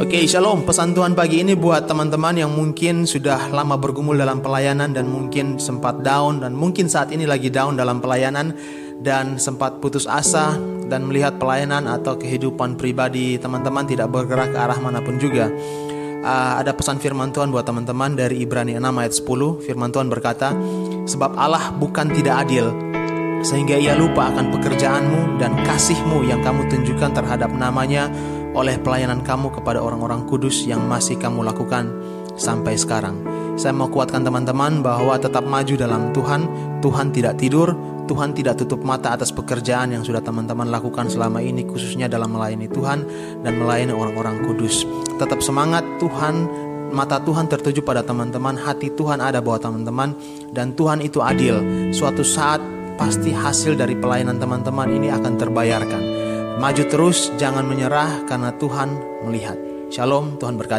Oke, shalom. Pesan Tuhan pagi ini buat teman-teman yang mungkin sudah lama bergumul dalam pelayanan dan mungkin sempat down dan mungkin saat ini lagi down dalam pelayanan dan sempat putus asa dan melihat pelayanan atau kehidupan pribadi teman-teman tidak bergerak ke arah mana pun juga. Uh, ada pesan firman Tuhan buat teman-teman dari Ibrani 6 ayat 10. Firman Tuhan berkata, "Sebab Allah bukan tidak adil, sehingga ia lupa akan pekerjaanmu dan kasihmu yang kamu tunjukkan terhadap namanya oleh pelayanan kamu kepada orang-orang kudus yang masih kamu lakukan sampai sekarang. Saya mau kuatkan teman-teman bahwa tetap maju dalam Tuhan. Tuhan tidak tidur, Tuhan tidak tutup mata atas pekerjaan yang sudah teman-teman lakukan selama ini khususnya dalam melayani Tuhan dan melayani orang-orang kudus. Tetap semangat Tuhan mata Tuhan tertuju pada teman-teman, hati Tuhan ada buat teman-teman dan Tuhan itu adil. Suatu saat pasti hasil dari pelayanan teman-teman ini akan terbayarkan. Maju terus, jangan menyerah karena Tuhan melihat. Shalom, Tuhan berkati.